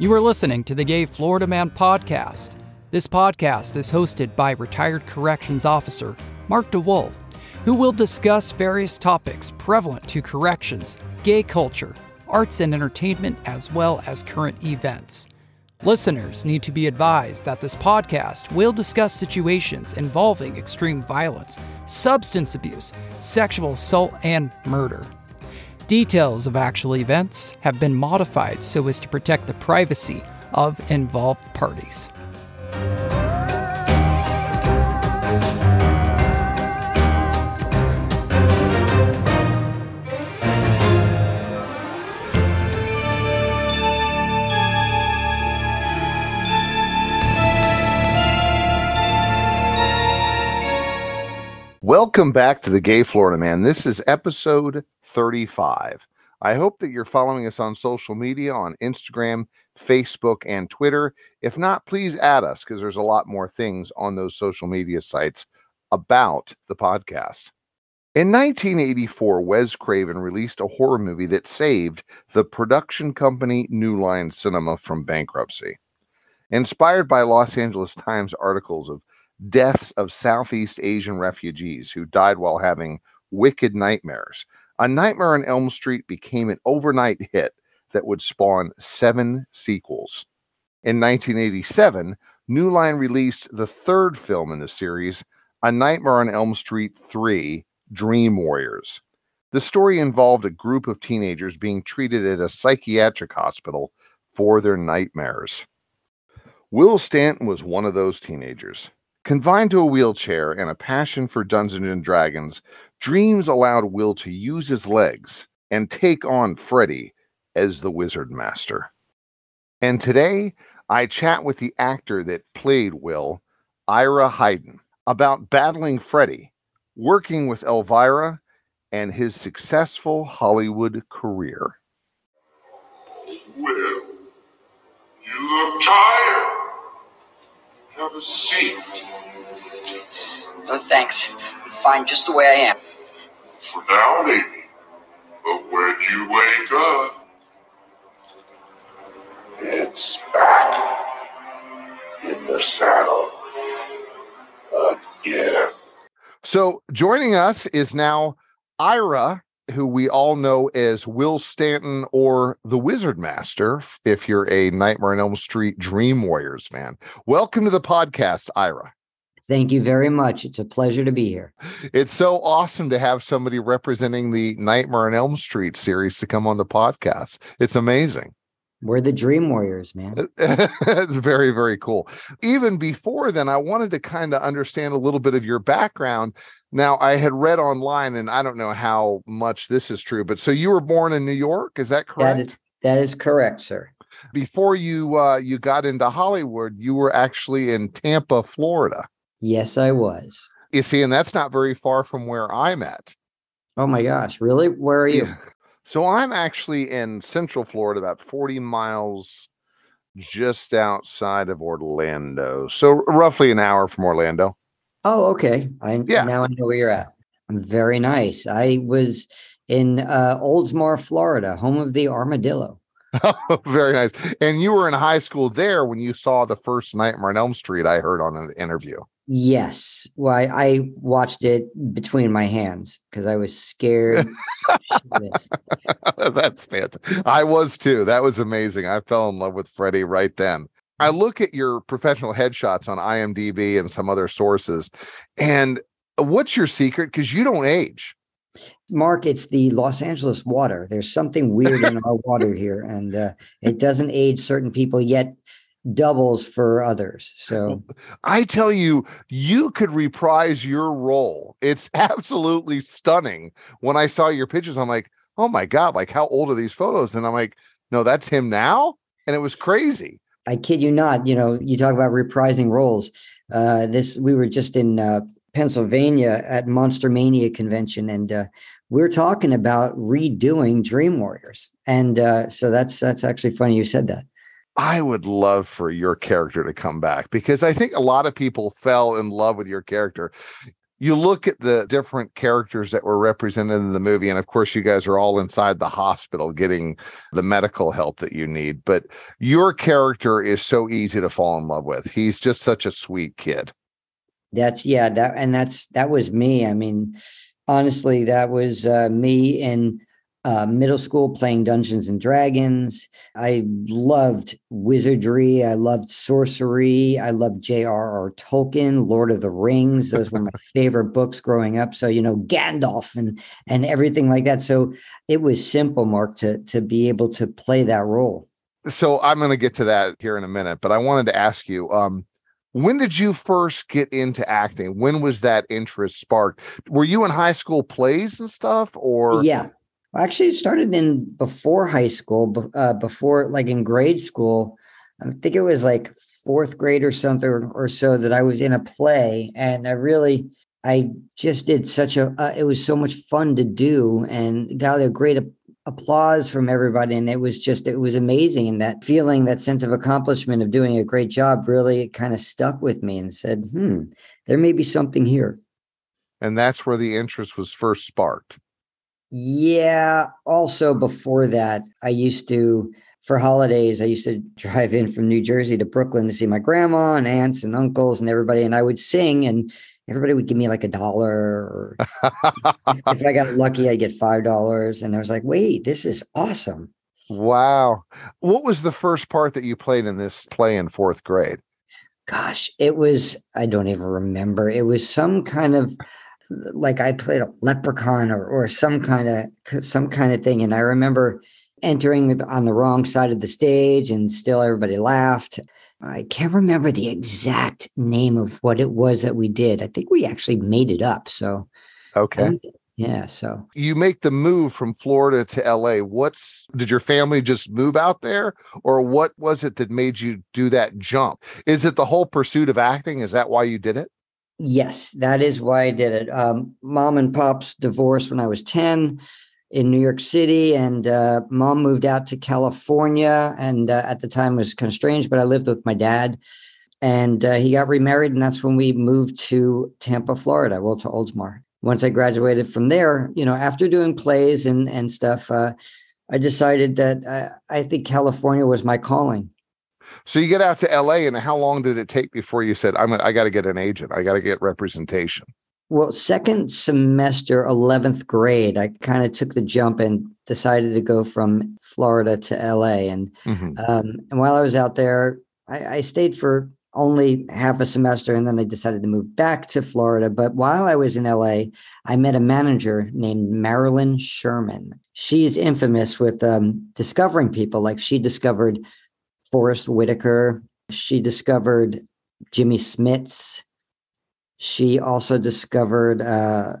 You are listening to the Gay Florida Man podcast. This podcast is hosted by retired corrections officer Mark DeWolf, who will discuss various topics prevalent to corrections, gay culture, arts and entertainment, as well as current events. Listeners need to be advised that this podcast will discuss situations involving extreme violence, substance abuse, sexual assault, and murder. Details of actual events have been modified so as to protect the privacy of involved parties. Welcome back to the Gay Florida Man. This is episode 35. I hope that you're following us on social media on Instagram, Facebook, and Twitter. If not, please add us because there's a lot more things on those social media sites about the podcast. In 1984, Wes Craven released a horror movie that saved the production company New Line Cinema from bankruptcy. Inspired by Los Angeles Times articles of deaths of Southeast Asian refugees who died while having wicked nightmares. A Nightmare on Elm Street became an overnight hit that would spawn seven sequels. In 1987, New Line released the third film in the series, A Nightmare on Elm Street 3 Dream Warriors. The story involved a group of teenagers being treated at a psychiatric hospital for their nightmares. Will Stanton was one of those teenagers. Confined to a wheelchair and a passion for Dungeons and Dragons, Dreams allowed Will to use his legs and take on Freddy as the Wizard Master. And today, I chat with the actor that played Will, Ira Heiden, about battling Freddy, working with Elvira, and his successful Hollywood career. Will, you look tired. Have a seat. No thanks. I'm fine just the way I am. For now, maybe. But when you wake up, it's back in the saddle again. So, joining us is now Ira, who we all know as Will Stanton or the Wizard Master, if you're a Nightmare on Elm Street Dream Warriors fan. Welcome to the podcast, Ira. Thank you very much. It's a pleasure to be here. It's so awesome to have somebody representing the Nightmare on Elm Street series to come on the podcast. It's amazing. We're the Dream Warriors, man. it's very, very cool. Even before then, I wanted to kind of understand a little bit of your background. Now, I had read online, and I don't know how much this is true, but so you were born in New York, is that correct? That is, that is correct, sir. Before you uh, you got into Hollywood, you were actually in Tampa, Florida. Yes, I was. You see, and that's not very far from where I'm at. Oh my gosh, really? Where are you? Yeah. So I'm actually in Central Florida, about 40 miles just outside of Orlando. So roughly an hour from Orlando. Oh, okay. I Yeah. now I know where you're at. I'm very nice. I was in uh, Oldsmar, Florida, home of the armadillo. Very nice. And you were in high school there when you saw the first Nightmare on Elm Street, I heard on an interview. Yes. Well, I, I watched it between my hands because I was scared. That's fantastic. I was too. That was amazing. I fell in love with Freddy right then. I look at your professional headshots on IMDb and some other sources, and what's your secret? Because you don't age. Mark, it's the Los Angeles water. There's something weird in our water here, and uh, it doesn't age certain people yet doubles for others. So I tell you, you could reprise your role. It's absolutely stunning. When I saw your pictures, I'm like, oh my God, like how old are these photos? And I'm like, no, that's him now. And it was crazy. I kid you not. You know, you talk about reprising roles. Uh, this we were just in uh, Pennsylvania at Monster Mania convention, and uh, we are talking about redoing Dream Warriors. And uh, so that's that's actually funny you said that. I would love for your character to come back because I think a lot of people fell in love with your character. you look at the different characters that were represented in the movie, and of course, you guys are all inside the hospital getting the medical help that you need. But your character is so easy to fall in love with. He's just such a sweet kid. That's yeah, that and that's that was me. I mean, honestly, that was uh, me in uh, middle school playing Dungeons and Dragons. I loved wizardry. I loved sorcery. I loved J.R.R. Tolkien, Lord of the Rings. Those were my favorite books growing up. So you know Gandalf and and everything like that. So it was simple, Mark, to to be able to play that role. So I'm going to get to that here in a minute, but I wanted to ask you. Um, when did you first get into acting? When was that interest sparked? Were you in high school plays and stuff, or yeah? Well, actually, it started in before high school, uh, before like in grade school. I think it was like fourth grade or something or so that I was in a play, and I really, I just did such a. Uh, it was so much fun to do, and got a great applause from everybody and it was just it was amazing and that feeling that sense of accomplishment of doing a great job really kind of stuck with me and said hmm there may be something here and that's where the interest was first sparked yeah also before that i used to for holidays i used to drive in from new jersey to brooklyn to see my grandma and aunts and uncles and everybody and i would sing and everybody would give me like a dollar if I got lucky, I'd get five dollars. And I was like, wait, this is awesome. Wow. What was the first part that you played in this play in fourth grade? Gosh, it was, I don't even remember. It was some kind of like I played a leprechaun or, or some kind of some kind of thing. And I remember entering on the wrong side of the stage and still everybody laughed. I can't remember the exact name of what it was that we did. I think we actually made it up. So, okay. Yeah. So you make the move from Florida to LA. What's did your family just move out there, or what was it that made you do that jump? Is it the whole pursuit of acting? Is that why you did it? Yes, that is why I did it. Um, mom and pop's divorced when I was 10 in New York City, and uh, mom moved out to California. And uh, at the time, was kind of strange, but I lived with my dad, and uh, he got remarried, and that's when we moved to Tampa, Florida, well, to Oldsmar. Once I graduated from there, you know, after doing plays and and stuff, uh, I decided that uh, I think California was my calling. So you get out to LA, and how long did it take before you said, "I'm I got to get an agent. I got to get representation"? Well, second semester, 11th grade, I kind of took the jump and decided to go from Florida to LA. And, mm-hmm. um, and while I was out there, I, I stayed for only half a semester and then I decided to move back to Florida. But while I was in LA, I met a manager named Marilyn Sherman. She's infamous with um, discovering people. Like she discovered Forest Whitaker, she discovered Jimmy Smits, she also discovered uh,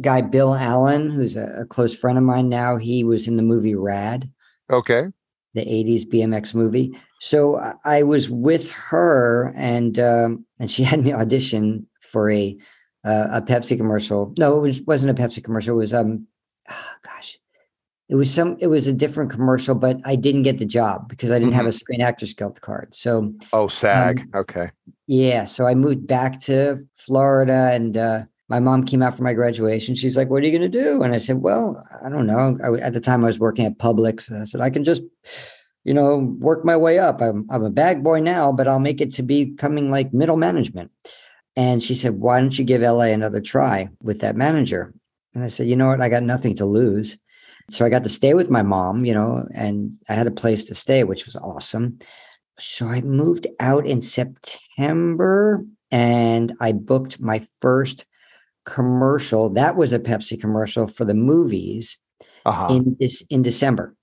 guy Bill Allen, who's a, a, close friend of mine now. He was in the movie Rad. Okay. The 80s BMX movie. So I was with her and um, and she had me audition for a uh, a Pepsi commercial. No, it was wasn't a Pepsi commercial. It was um oh, gosh. It was some it was a different commercial, but I didn't get the job because I didn't mm-hmm. have a Screen Actors Guild card. So Oh, SAG. Um, okay. Yeah. So I moved back to Florida and uh, my mom came out for my graduation. She's like, What are you going to do? And I said, Well, I don't know. I, at the time, I was working at Publix. I said, I can just, you know, work my way up. I'm, I'm a bag boy now, but I'll make it to becoming like middle management. And she said, Why don't you give LA another try with that manager? And I said, You know what? I got nothing to lose. So I got to stay with my mom, you know, and I had a place to stay, which was awesome. So I moved out in September and I booked my first commercial. That was a Pepsi commercial for the movies uh-huh. in this in December.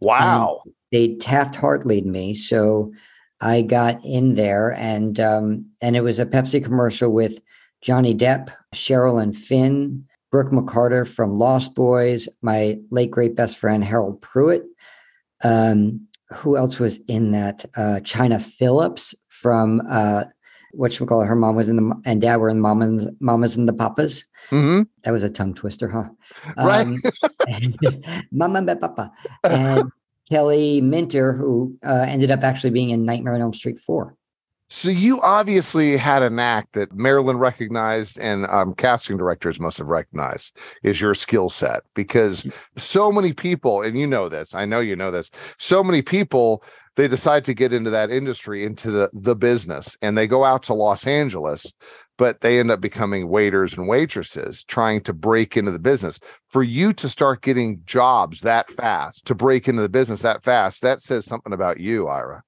Wow. And they Taft Hartleyed me. So I got in there and um, and it was a Pepsi commercial with Johnny Depp, Sherilyn Fenn, Brooke McCarter from Lost Boys, my late great best friend Harold Pruitt, um, who else was in that? Uh, Chynna Phillips from uh, what should we call it? Her mom was in the and dad were in Mamas, Mamas and the Papas. Mm-hmm. That was a tongue twister, huh? Right. Um, Mama and Papa. And Kelly Minter, who uh, ended up actually being in Nightmare on Elm Street 4. So you obviously had an act that Marilyn recognized and um, casting directors must have recognized is your skill set because so many people, and you know this, I know you know this, so many people they decide to get into that industry, into the the business, and they go out to Los Angeles, but they end up becoming waiters and waitresses trying to break into the business. For you to start getting jobs that fast, to break into the business that fast, that says something about you, Ira.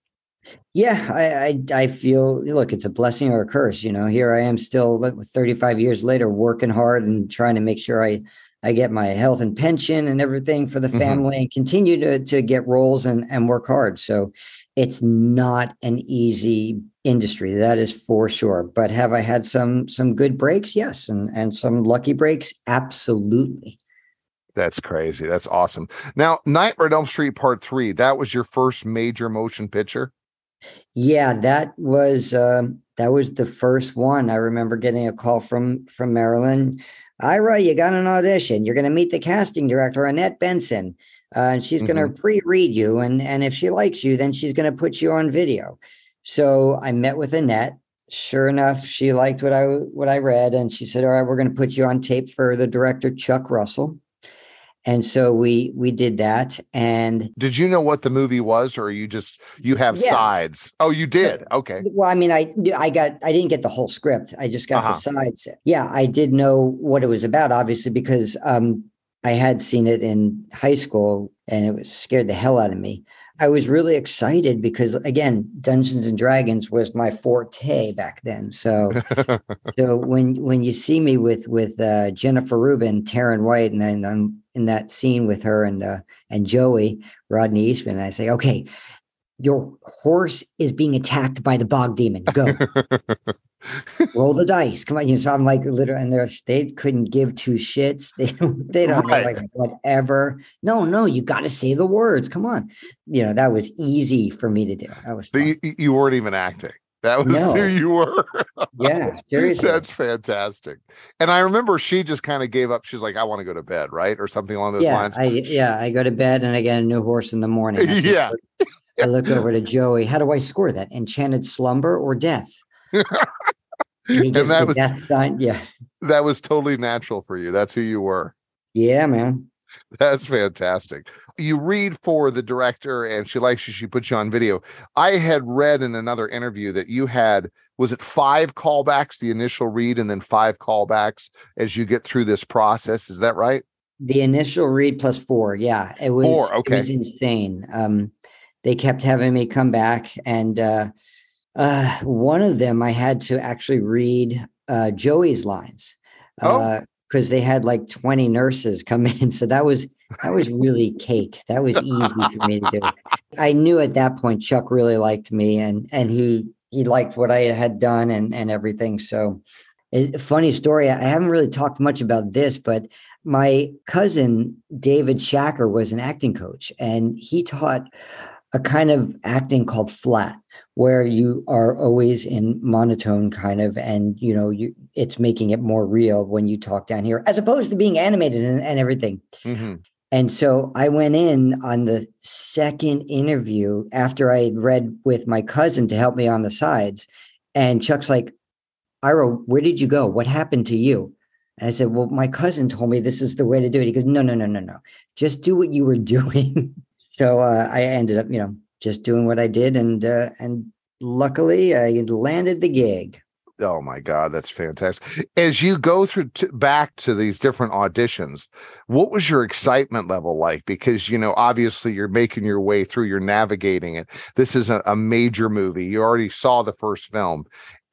Yeah, I, I, I feel look, it's a blessing or a curse. You know, here I am still 35 years later, working hard and trying to make sure I I get my health and pension and everything for the mm-hmm. family mm-hmm. and continue to to get roles and and work hard. So it's not an easy industry, that is for sure. But have I had some some good breaks? Yes, and and some lucky breaks, absolutely. That's crazy. That's awesome. Now, Nightmare on Elm Street Part Three. That was your first major motion picture. Yeah, that was um, that was the first one. I remember getting a call from from Marilyn. Ira, you got an audition. You're going to meet the casting director, Annette Benson, uh, and she's going to mm-hmm. pre-read you. And and if she likes you, then she's going to put you on video. So I met with Annette. Sure enough, she liked what I what I read, and she said, "All right, we're going to put you on tape for the director Chuck Russell." And so we we did that and did you know what the movie was or you just you have yeah. sides? Oh you did? Okay. well i mean i i got i didn't get the whole script i just got uh-huh. the sides. Yeah i did know what it was about obviously because um i had seen it in high school and it was scared the hell out of me I was really excited because again, Dungeons and Dragons was my forte back then. So, so when when you see me with with uh, Jennifer Rubin, Taryn White, and then I'm in that scene with her and uh, and Joey Rodney Eastman, I say, okay, your horse is being attacked by the bog demon. Go. roll the dice. Come on. You know, so I'm like literally, and they they couldn't give two shits. They don't, they don't right. like whatever. No, no, you got to say the words. Come on. You know, that was easy for me to do. That was you, you, weren't even acting. That was no. who you were. yeah, seriously. That's fantastic. And I remember she just kind of gave up. She's like, I want to go to bed, right? Or something along those yeah, lines. I, yeah, I go to bed and I get a new horse in the morning. yeah. I look over to Joey. How do I score that? Enchanted slumber or death? And, that was sign. Yeah. That was totally natural for you. That's who you were. Yeah, man. That's fantastic. You read for the director and she likes you, she puts you on video. I had read in another interview that you had, was it five callbacks, the initial read, and then five callbacks as you get through this process? Is that right? The initial read plus four. Yeah. It was, four, okay. it was insane. Um, they kept having me come back and uh uh, one of them I had to actually read uh, Joey's lines Uh because uh, they had like 20 nurses come in. So that was that was really cake. That was easy for me to do. I knew at that point Chuck really liked me and and he he liked what I had done and and everything. So a funny story. I haven't really talked much about this, but my cousin David Shacker was an acting coach and he taught a kind of acting called flat where you are always in monotone kind of and you know you it's making it more real when you talk down here as opposed to being animated and, and everything. Mm-hmm. and so i went in on the second interview after i had read with my cousin to help me on the sides and chuck's like ira where did you go? What happened to you? And i said well my cousin told me this is the way to do it. He goes no no no no no. Just do what you were doing. So uh, i ended up you know just doing what I did, and uh, and luckily I landed the gig. Oh my God, that's fantastic! As you go through back to these different auditions, what was your excitement level like? Because you know, obviously, you're making your way through, you're navigating it. This is a, a major movie. You already saw the first film.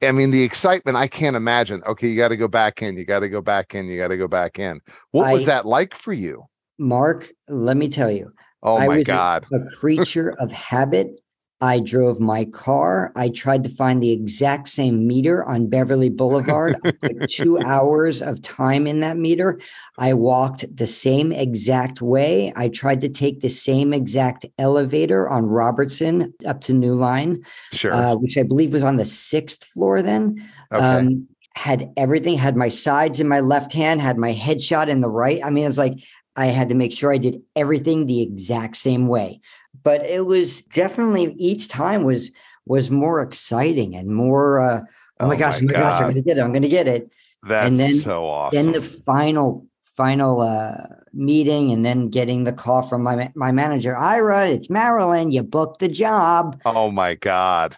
I mean, the excitement, I can't imagine. Okay, you got to go back in, you got to go back in, you got to go back in. What I, was that like for you? Mark, let me tell you, Oh my I was God. A, a creature of habit. I drove my car. I tried to find the exact same meter on Beverly Boulevard. I took two hours of time in that meter. I walked the same exact way. I tried to take the same exact elevator on Robertson up to New Line, sure. uh, which I believe was on the sixth floor then. Okay. Um, had everything, had my sides in my left hand, had my headshot in the right. I mean, it was like I had to make sure I did everything the exact same way. But it was definitely each time was was more exciting and more. Uh, oh, my gosh! oh my gosh! I'm going to get it! I'm going to get it! That's and then, so awesome. Then the final final uh, meeting and then getting the call from my my manager, Ira, it's Marilyn. You booked the job. Oh my god.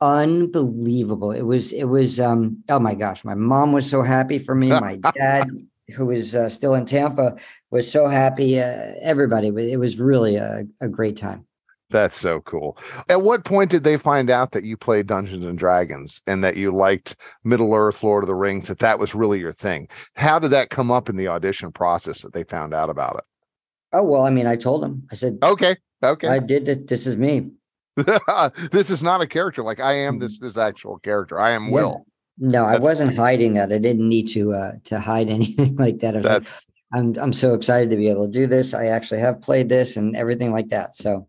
Unbelievable. It was it was um oh my gosh, my mom was so happy for me. My dad who was uh, still in Tampa was so happy. Uh, everybody, it was really a, a great time. That's so cool. At what point did they find out that you played Dungeons and Dragons and that you liked Middle Earth, Lord of the Rings, that that was really your thing? How did that come up in the audition process that they found out about it? Oh, well, I mean, I told them, I said, okay, okay. I did this. This is me. this is not a character. Like I am this, mm-hmm. this actual character. I am yeah. Will. No, That's... I wasn't hiding that. I didn't need to, uh, to hide anything like that. I was like, I'm I'm so excited to be able to do this. I actually have played this and everything like that. So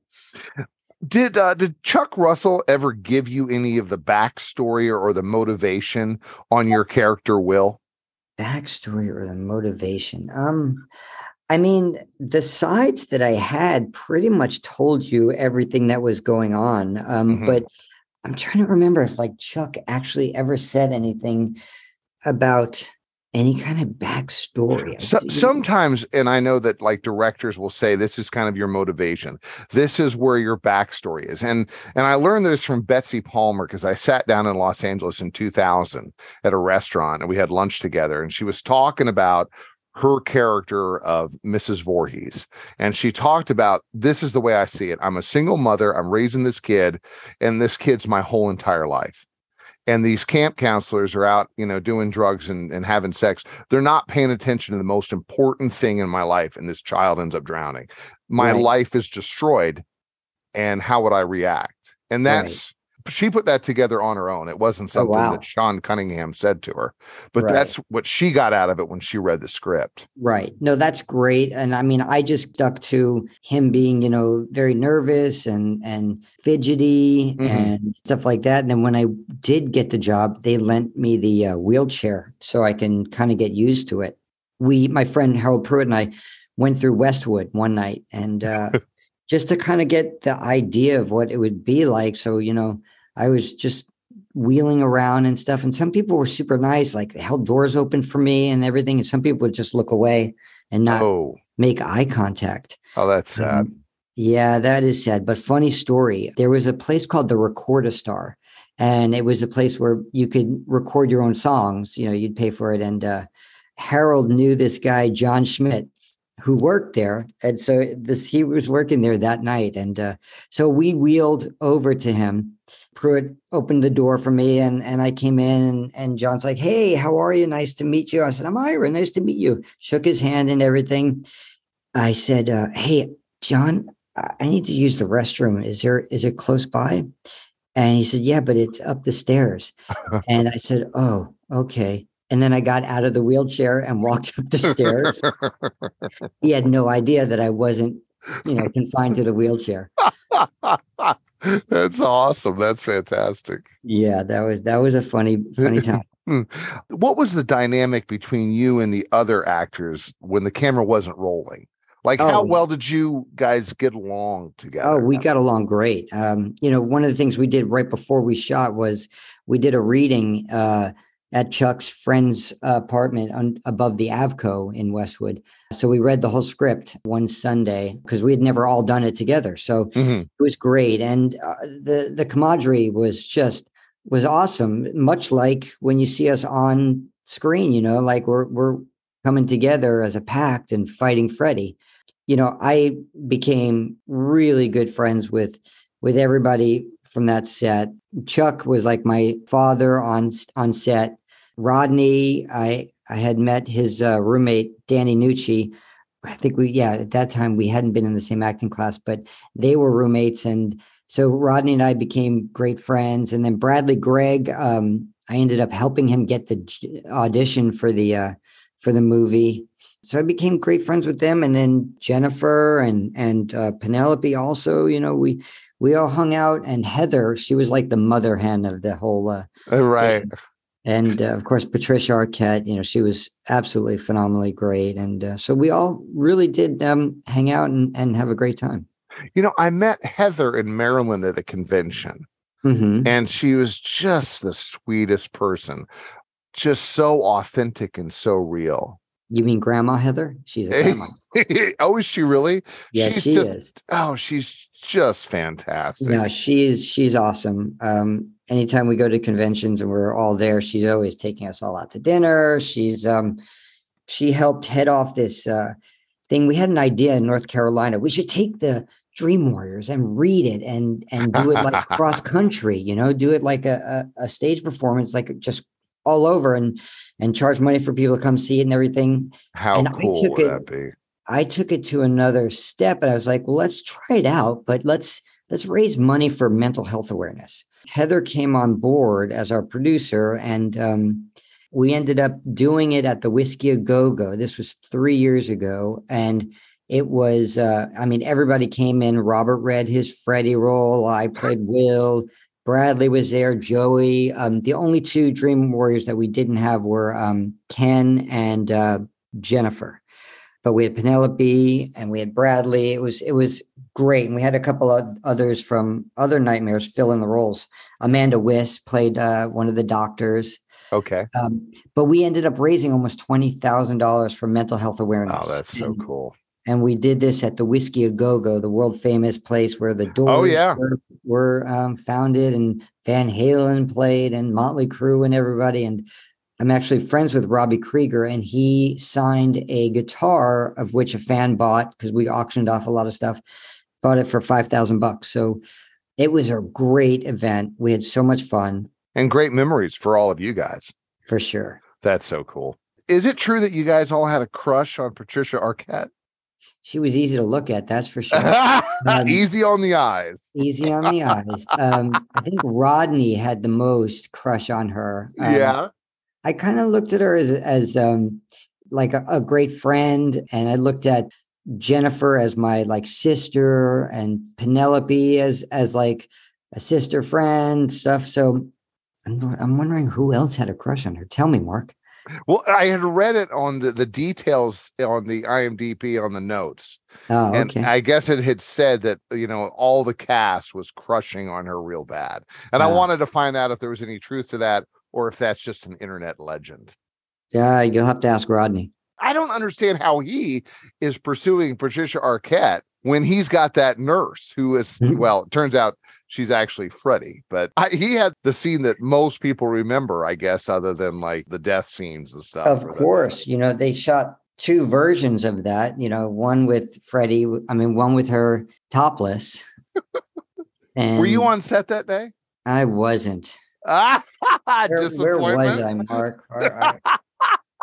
did uh, did Chuck Russell ever give you any of the backstory or, or the motivation on your character Will? Backstory or the motivation? Um, I mean, the sides that I had pretty much told you everything that was going on. Um, mm-hmm. But I'm trying to remember if like Chuck actually ever said anything about any kind of backstory. So, sometimes, and I know that like directors will say this is kind of your motivation. This is where your backstory is, and and I learned this from Betsy Palmer because I sat down in Los Angeles in 2000 at a restaurant and we had lunch together, and she was talking about her character of Mrs. Voorhees. And she talked about this is the way I see it. I'm a single mother. I'm raising this kid, and this kid's my whole entire life and these camp counselors are out you know doing drugs and, and having sex they're not paying attention to the most important thing in my life and this child ends up drowning my right. life is destroyed and how would i react and that's she put that together on her own. It wasn't oh, something oh, wow. that Sean Cunningham said to her, but right. that's what she got out of it when she read the script. Right. No, that's great. And I mean, I just stuck to him being, you know, very nervous and and fidgety mm-hmm. and stuff like that. And then when I did get the job, they lent me the uh, wheelchair so I can kind of get used to it. We, my friend Harold Pruitt and I, went through Westwood one night and. uh just to kind of get the idea of what it would be like. So, you know, I was just wheeling around and stuff. And some people were super nice, like they held doors open for me and everything. And some people would just look away and not oh. make eye contact. Oh, that's sad. Um, yeah, that is sad. But funny story. There was a place called the Record-A-Star, and it was a place where you could record your own songs. You know, you'd pay for it. And uh, Harold knew this guy, John Schmidt, who worked there. And so this he was working there that night. And uh, so we wheeled over to him. Pruitt opened the door for me and, and I came in and, and John's like, Hey, how are you? Nice to meet you. I said, I'm Ira, nice to meet you. Shook his hand and everything. I said, uh, Hey, John, I need to use the restroom. Is there is it close by? And he said, Yeah, but it's up the stairs. and I said, Oh, okay. And then I got out of the wheelchair and walked up the stairs. he had no idea that I wasn't, you know, confined to the wheelchair. That's awesome. That's fantastic. Yeah, that was that was a funny funny time. what was the dynamic between you and the other actors when the camera wasn't rolling? Like, oh, how well did you guys get along together? Oh, we got along great. Um, you know, one of the things we did right before we shot was we did a reading uh, at Chuck's friend's apartment on, above the Avco in Westwood. So we read the whole script one Sunday because we had never all done it together. So mm-hmm. it was great, and uh, the the camaraderie was just was awesome. Much like when you see us on screen, you know, like we're we're coming together as a pact and fighting Freddy. You know, I became really good friends with with everybody from that set. Chuck was like my father on on set. Rodney, I I had met his uh, roommate Danny Nucci. I think we yeah at that time we hadn't been in the same acting class, but they were roommates, and so Rodney and I became great friends. And then Bradley Gregg, um, I ended up helping him get the audition for the uh, for the movie. So I became great friends with them, and then Jennifer and and uh, Penelope also. You know, we we all hung out, and Heather, she was like the mother hen of the whole. Uh, right. Thing and uh, of course Patricia Arquette. You know, she was absolutely phenomenally great, and uh, so we all really did um, hang out and, and have a great time. You know, I met Heather in Maryland at a convention, Mhm. and she was just the sweetest person, just so authentic and so real. You mean Grandma Heather? She's a grandma. oh, is she really? Yeah, she's she just, is. Oh, she's just fantastic. No, she's she's awesome. Um, anytime we go to conventions and we're all there, she's always taking us all out to dinner. She's um, she helped head off this uh, thing. We had an idea in North Carolina. We should take the Dream Warriors and read it and and do it like cross country. You know, do it like a, a a stage performance, like just all over and and charge money for people to come see it and everything. How and I cool took would it- that be? I took it to another step and I was like, well, let's try it out, but let's let's raise money for mental health awareness. Heather came on board as our producer and um, we ended up doing it at the Whiskey a Go Go. This was three years ago. And it was, uh, I mean, everybody came in. Robert read his Freddy role. I played Will. Bradley was there, Joey. Um, the only two Dream Warriors that we didn't have were um, Ken and uh, Jennifer but we had Penelope and we had Bradley. It was it was great, and we had a couple of others from other nightmares fill in the roles. Amanda Wyss played uh, one of the doctors, Okay. um, but we ended up raising almost twenty thousand dollars for mental health awareness. Oh, that's so and, cool. And we did this at the Whiskey a Go Go, the world famous place where the Doors Oh, yeah. were, were um, founded, and Van Halen played, and Motley Crue, and everybody. And I'm actually friends with Robbie Krieger, and he signed a guitar of which a fan bought because we auctioned off a lot of stuff. Bought it for five thousand bucks. So it was a great event. We had so much fun And great memories for all of you guys. for sure. That's so cool. Is it true that you guys all had a crush on Patricia Arquette? She was easy to look at, that's for sure. Um, Easy on the eyes. Easy on the eyes. Um, I think Rodney had the most crush on her. Um, yeah. I kind of looked at her as as um like a, a great friend, and I looked at Jennifer as my like sister, and Penelope as as like a sister friend stuff. So I'm I'm wondering who else had a crush on her. Tell me, Mark. Well, I had read it on the, the details on the IMDb on the notes. Oh, and okay. I guess it had said that, you know, all the cast was crushing on her real bad. And I Ah. wanted to find out if there was any truth to that or if that's just an internet legend. Yeah, you'll have to ask Rodney. I don't understand how he is pursuing Patricia Arquette when he's got that nurse who is, Mhm. well, it turns out she's actually Freddy, but I, he had the scene that most people remember, I guess, other than like the death scenes and stuff. Of the- course, you know they shot two versions of that. You know, one with Freddy. I mean, one with her topless. and Were you on set that day? I wasn't. Where, where was I. Mark?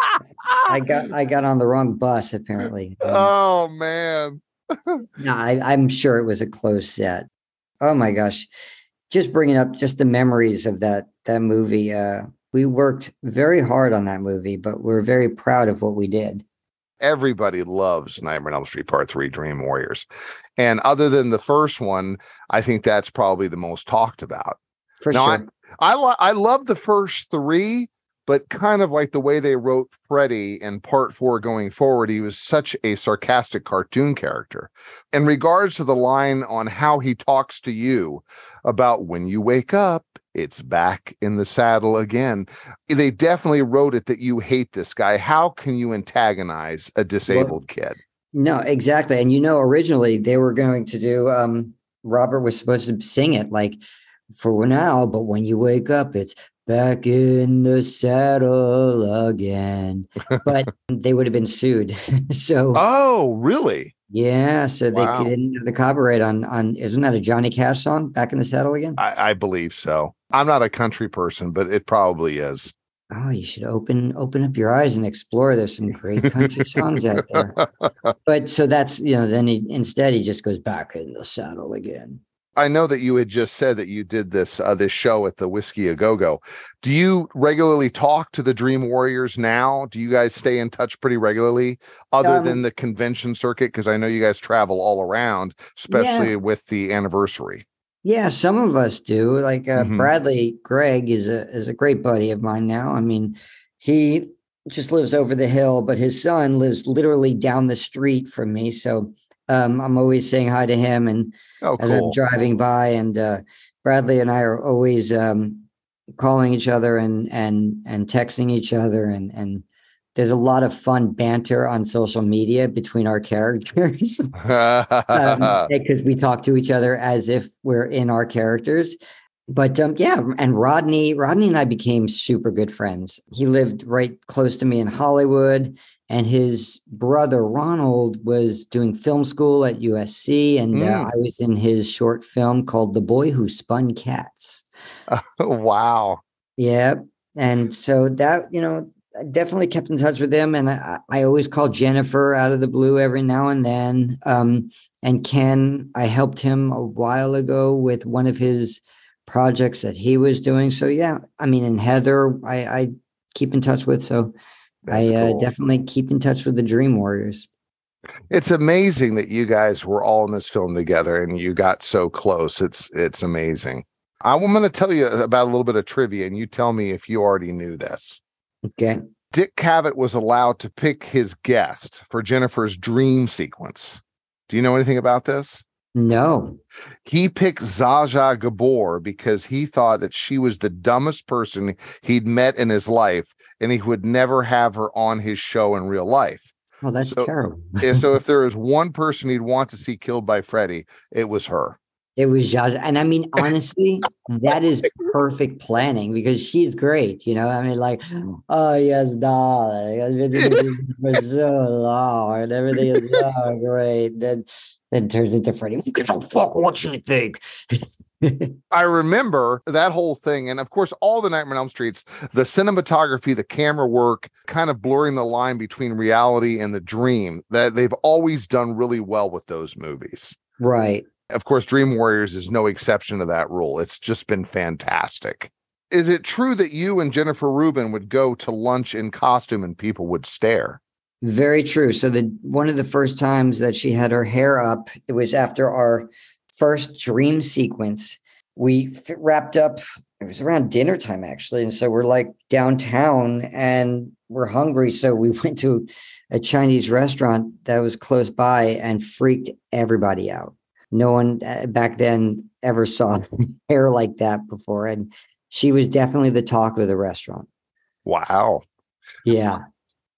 I, I got I got on the wrong bus apparently. Um, Oh man. no, I, I'm sure it was a closed set. Oh my gosh, just bringing up just the memories of that that movie. Uh, we worked very hard on that movie, but we're very proud of what we did. Everybody loves Nightmare on Elm Street Part 3 Dream Warriors. And other than the first one, I think that's probably the most talked about. For Now, sure. I lo- I love the first three, but kind of like the way they wrote Freddy in part four going forward, he was such a sarcastic cartoon character. In regards to the line on how he talks to you about when you wake up, it's back in the saddle again. They definitely wrote it that you hate this guy. How can you antagonize a disabled kid? No, exactly. And you know, originally they were going to do um Robert was supposed to sing it like for now, but when you wake up, it's back in the saddle again. But they would have been sued. so Oh, really? yeah, so they Wow. didn't have the copyright on on isn't that a Johnny Cash song? Back in the saddle again? I, I believe so. I'm not a country person, but it probably is. Oh, you should open open up your eyes and explore. There's some great country songs out there. But so that's you know, then he instead he just goes back in the saddle again. I know that you had just said that you did this uh, this show at the Whiskey a Go Go. Do you regularly talk to the Dream Warriors now? Do you guys stay in touch pretty regularly, other Um, than the convention circuit? Because I know you guys travel all around, especially with the anniversary. Yeah, some of us do. Like uh, Mhm. Bradley Gregg is a is a great buddy of mine now. I mean, he just lives over the hill, but his son lives literally down the street from me. So um, I'm always saying hi to him, and Oh, as I'm driving by, and uh, Bradley and I are always um, calling each other and and and texting each other and and there's a lot of fun banter on social media between our characters. Because um, we talk to each other as if we're in our characters but um, yeah and rodney rodney and i became super good friends he lived right close to me in hollywood and his brother ronald was doing film school at usc and uh, mm. uh, i was in his short film called the boy who spun cats wow yeah and so that you know I definitely kept in touch with them, and I, I, always call Jennifer out of the blue every now and then. Um, and Ken, I helped him a while ago with one of his projects that he was doing. So yeah, I mean, and Heather, I, I keep in touch with. So That's I uh, cool. definitely keep in touch with the Dream Warriors. It's amazing that you guys were all in this film together and you got so close. It's it's amazing. I'm going to tell you about a little bit of trivia, and you tell me if you already knew this. Okay. Dick Cavett was allowed to pick his guest for Jennifer's dream sequence. Do you know anything about this? No. He picked Zsa Gabor because he thought that she was the dumbest person he'd met in his life and he would never have her on his show in real life. Oh, that's so, terrible. so if there was one person he'd want to see killed by Freddy, it was her. It was Zsa, and I mean, honestly, that is perfect planning because she's great. You know, I mean, like, mm-hmm. oh yes, darling, for so long, and everything is so great. Then, then turns into Freddy. Fuck, what you think? I remember that whole thing. And of course, all the Nightmare on Elm Streets, the cinematography, the camera work, kind of blurring the line between reality and the dream, that they've always done really well with those movies. Right. Of course, Dream Warriors is no exception to that rule. It's just been fantastic. Is it true that you and Jennifer Rubin would go to lunch in costume and people would stare? Very true. So the one of the first times that she had her hair up, it was after our first dream sequence. We wrapped up. It was around dinner time actually, and so we're like downtown and we're hungry. So we went to a Chinese restaurant that was close by and freaked everybody out no one uh, back then ever saw hair like that before. And she was definitely the talk of the restaurant. Wow. Yeah.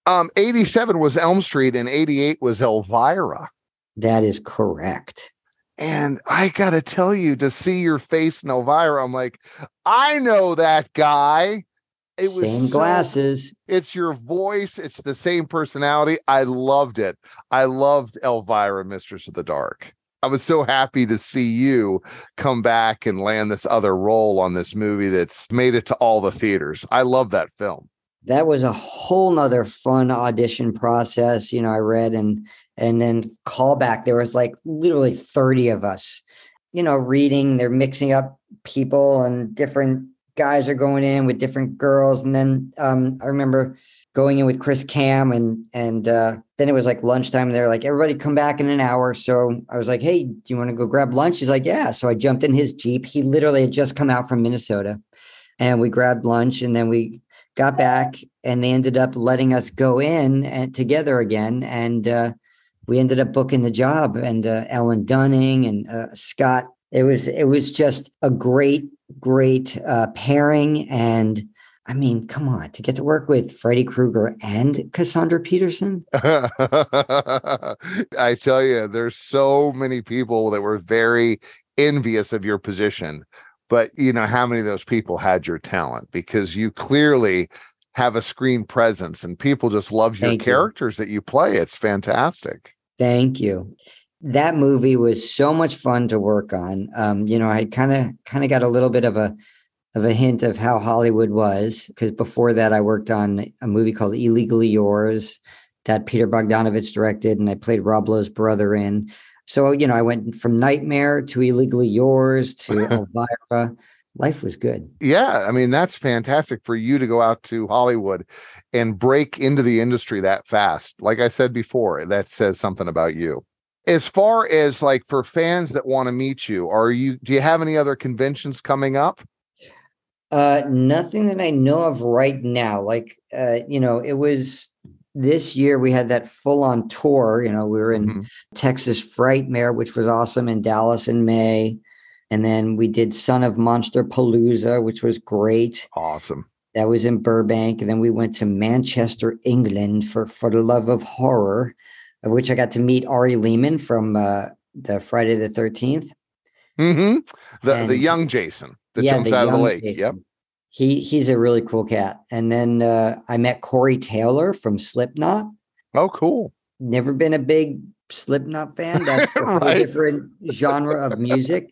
Um, 87 was Elm Street and 88 was Elvira. That is correct. And I got to tell you, to see your face in Elvira, I'm like, I know that guy. It was same so, glasses. It's your voice. It's the same personality. I loved it. I loved Elvira, Mistress of the Dark. I was so happy to see you come back and land this other role on this movie that's made it to all the theaters. I love that film. That was a whole nother fun audition process. You know, I read and and then callback. There was like literally 30 of us, you know, reading, they're mixing up people and different guys are going in with different girls. And then um, I remember going in with Kris Kamm and and uh, then it was like lunchtime and they're like everybody come back in an hour. So I was like hey do you want to go grab lunch? He's like yeah. So I jumped in his Jeep. He literally had just come out from Minnesota and we grabbed lunch and then we got back and they ended up letting us go in and together again. And uh, we ended up booking the job and uh, Ellen Dunning and uh, Scott. It was it was just a great great uh, pairing and I mean, come on, to get to work with Freddy Krueger and Cassandra Peterson. I tell you, there's so many people that were very envious of your position. But you know, how many of those people had your talent? Because you clearly have a screen presence and people just love your Thank characters you. that you play. It's fantastic. Thank you. That movie was so much fun to work on. Um, you know, I kind of kind of got a little bit of a of a hint of how Hollywood was because before that I worked on a movie called Illegally Yours that Peter Bogdanovich directed and I played Rob Lowe's brother in. So, you know, I went from Nightmare to Illegally Yours to Elvira. Life was good. Yeah, I mean that's fantastic for you to go out to Hollywood and break into the industry that fast. Like I said before, that says something about you as far as like for fans that want to meet you are you do you have any other conventions coming up uh, nothing that I know of right now. Like, uh, you know, it was this year we had that full on tour. You know, we were in mm-hmm. Texas Frightmare, which was awesome, in Dallas in May. And then we did Son of Monster Palooza, which was great. Awesome. That was in Burbank. And then we went to Manchester, England for For the Love of Horror, of which I got to meet Ari Lehman from uh, the Friday the 13th. Hmm The the young Jason that jumps out of the lake. Jason. Yep. He he's a really cool cat. And then uh, I met Corey Taylor from Slipknot. Oh, cool. Never been a big Slipknot fan. That's a Right. different genre of music.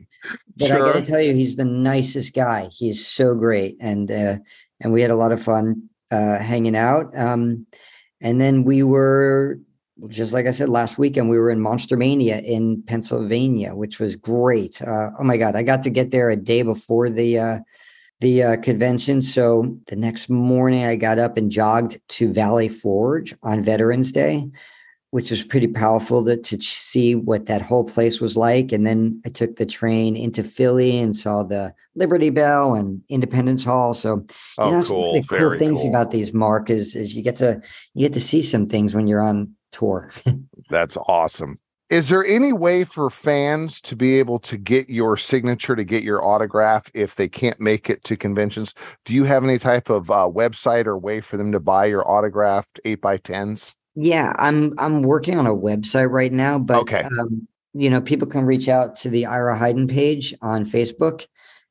But I got to tell you, he's the nicest guy. He is so great, and uh, and we had a lot of fun uh, hanging out. Um, and then we were just like I said last weekend, we were in Monster Mania in Pennsylvania, which was great. Uh, oh my god, I got to get there a day before the uh, the uh, convention. So the next morning, I got up and jogged to Valley Forge on Veterans Day, which was pretty powerful to, to see what that whole place was like. And then I took the train into Philly and saw the Liberty Bell and Independence Hall. So Oh, you know, that's one cool. of the cool Very things cool. about these Mark is, is you get to you get to see some things when you're on tour. That's awesome. Is there any way for fans to be able to get your signature, to get your autograph if they can't make it to conventions? Do you have any type of uh, website or way for them to buy your autographed eight by tens? Yeah, I'm I'm working on a website right now, but Okay. um, you know, people can reach out to the Ira Heiden page on Facebook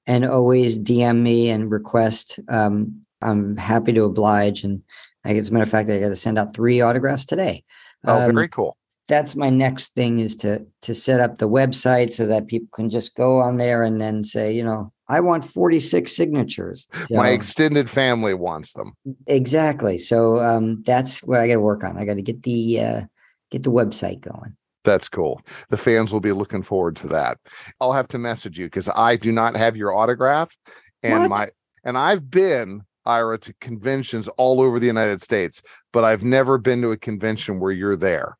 and always DM me and request. Um, I'm happy to oblige. And I guess, as a matter of fact, I got to send out three autographs today. Oh, Um, very cool. that's my next thing is to to set up the website so that people can just go on there and then say, you know, I want 46 signatures. My extended family wants them. exactly. So um, that's what I got to work on. I got to get the uh, get the website going. That's cool. The fans will be looking forward to that. I'll have to message you because I do not have your autograph, and What? my and I've been Ira to conventions all over the United States, but I've never been to a convention where you're there.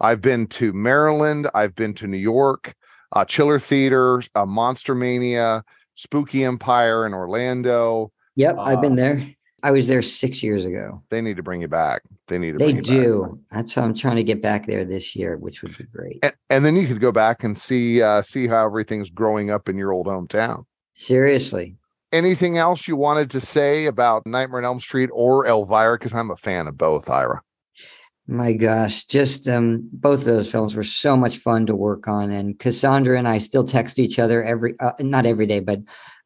I've been to Maryland. I've been to New York, uh, Chiller Theater, uh, Monster Mania, Spooky Empire in Orlando. Yep, I've Uh, been there. I was there six years ago. They need to bring you back. They need to. They bring you back. do. That's why I'm trying to get back there this year, which would be great. And, and then you could go back and see uh, see how everything's growing up in your old hometown. Seriously. Anything else you wanted to say about Nightmare on Elm Street or Elvira? Because I'm a fan of both, Ira. My gosh, just um, both of those films were so much fun to work on, and Cassandra and I still text each other every, uh, not every day, but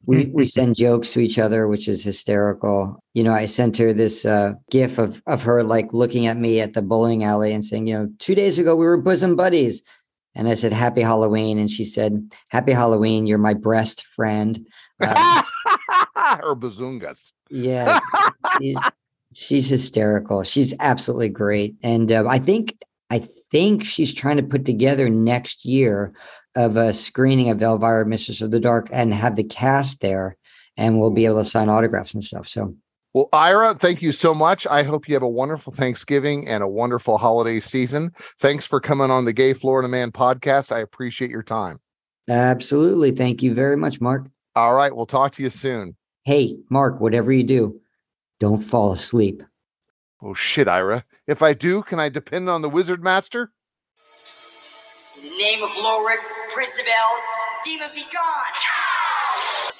we we send jokes to each other, which is hysterical. You know, I sent her this uh, GIF of of her like looking at me at the bowling alley and saying, you know, two days ago we were bosom buddies, and I said Happy Halloween, and she said Happy Halloween, you're my breast friend. Um, or Bazungas. Yes, she's she's hysterical. She's absolutely great, and uh, I think I think she's trying to put together next year of a screening of Elvira, Mistress of the Dark, and have the cast there, and we'll be able to sign autographs and stuff. So Well, Ira, thank you so much. I hope you have a wonderful Thanksgiving and a wonderful holiday season. Thanks for coming on the Gay Florida Man podcast. I appreciate your time. absolutely, thank you very much, Mark. All right, we'll talk to you soon. Hey, Mark, whatever you do, don't fall asleep. Oh shit, Ira. If I do, can I depend on the Wizard Master? In the name of Lorik, Prince of Elves, demon be gone!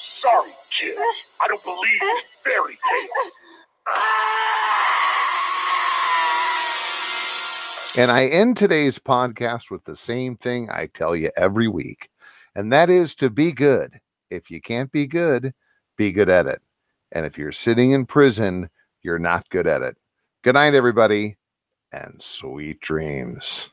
Sorry, kid. I don't believe in fairy tales. And I end today's podcast with the same thing I tell you every week, and that is to be good. If you can't be good, be good at it. And if you're sitting in prison, you're not good at it. Good night, everybody, and sweet dreams.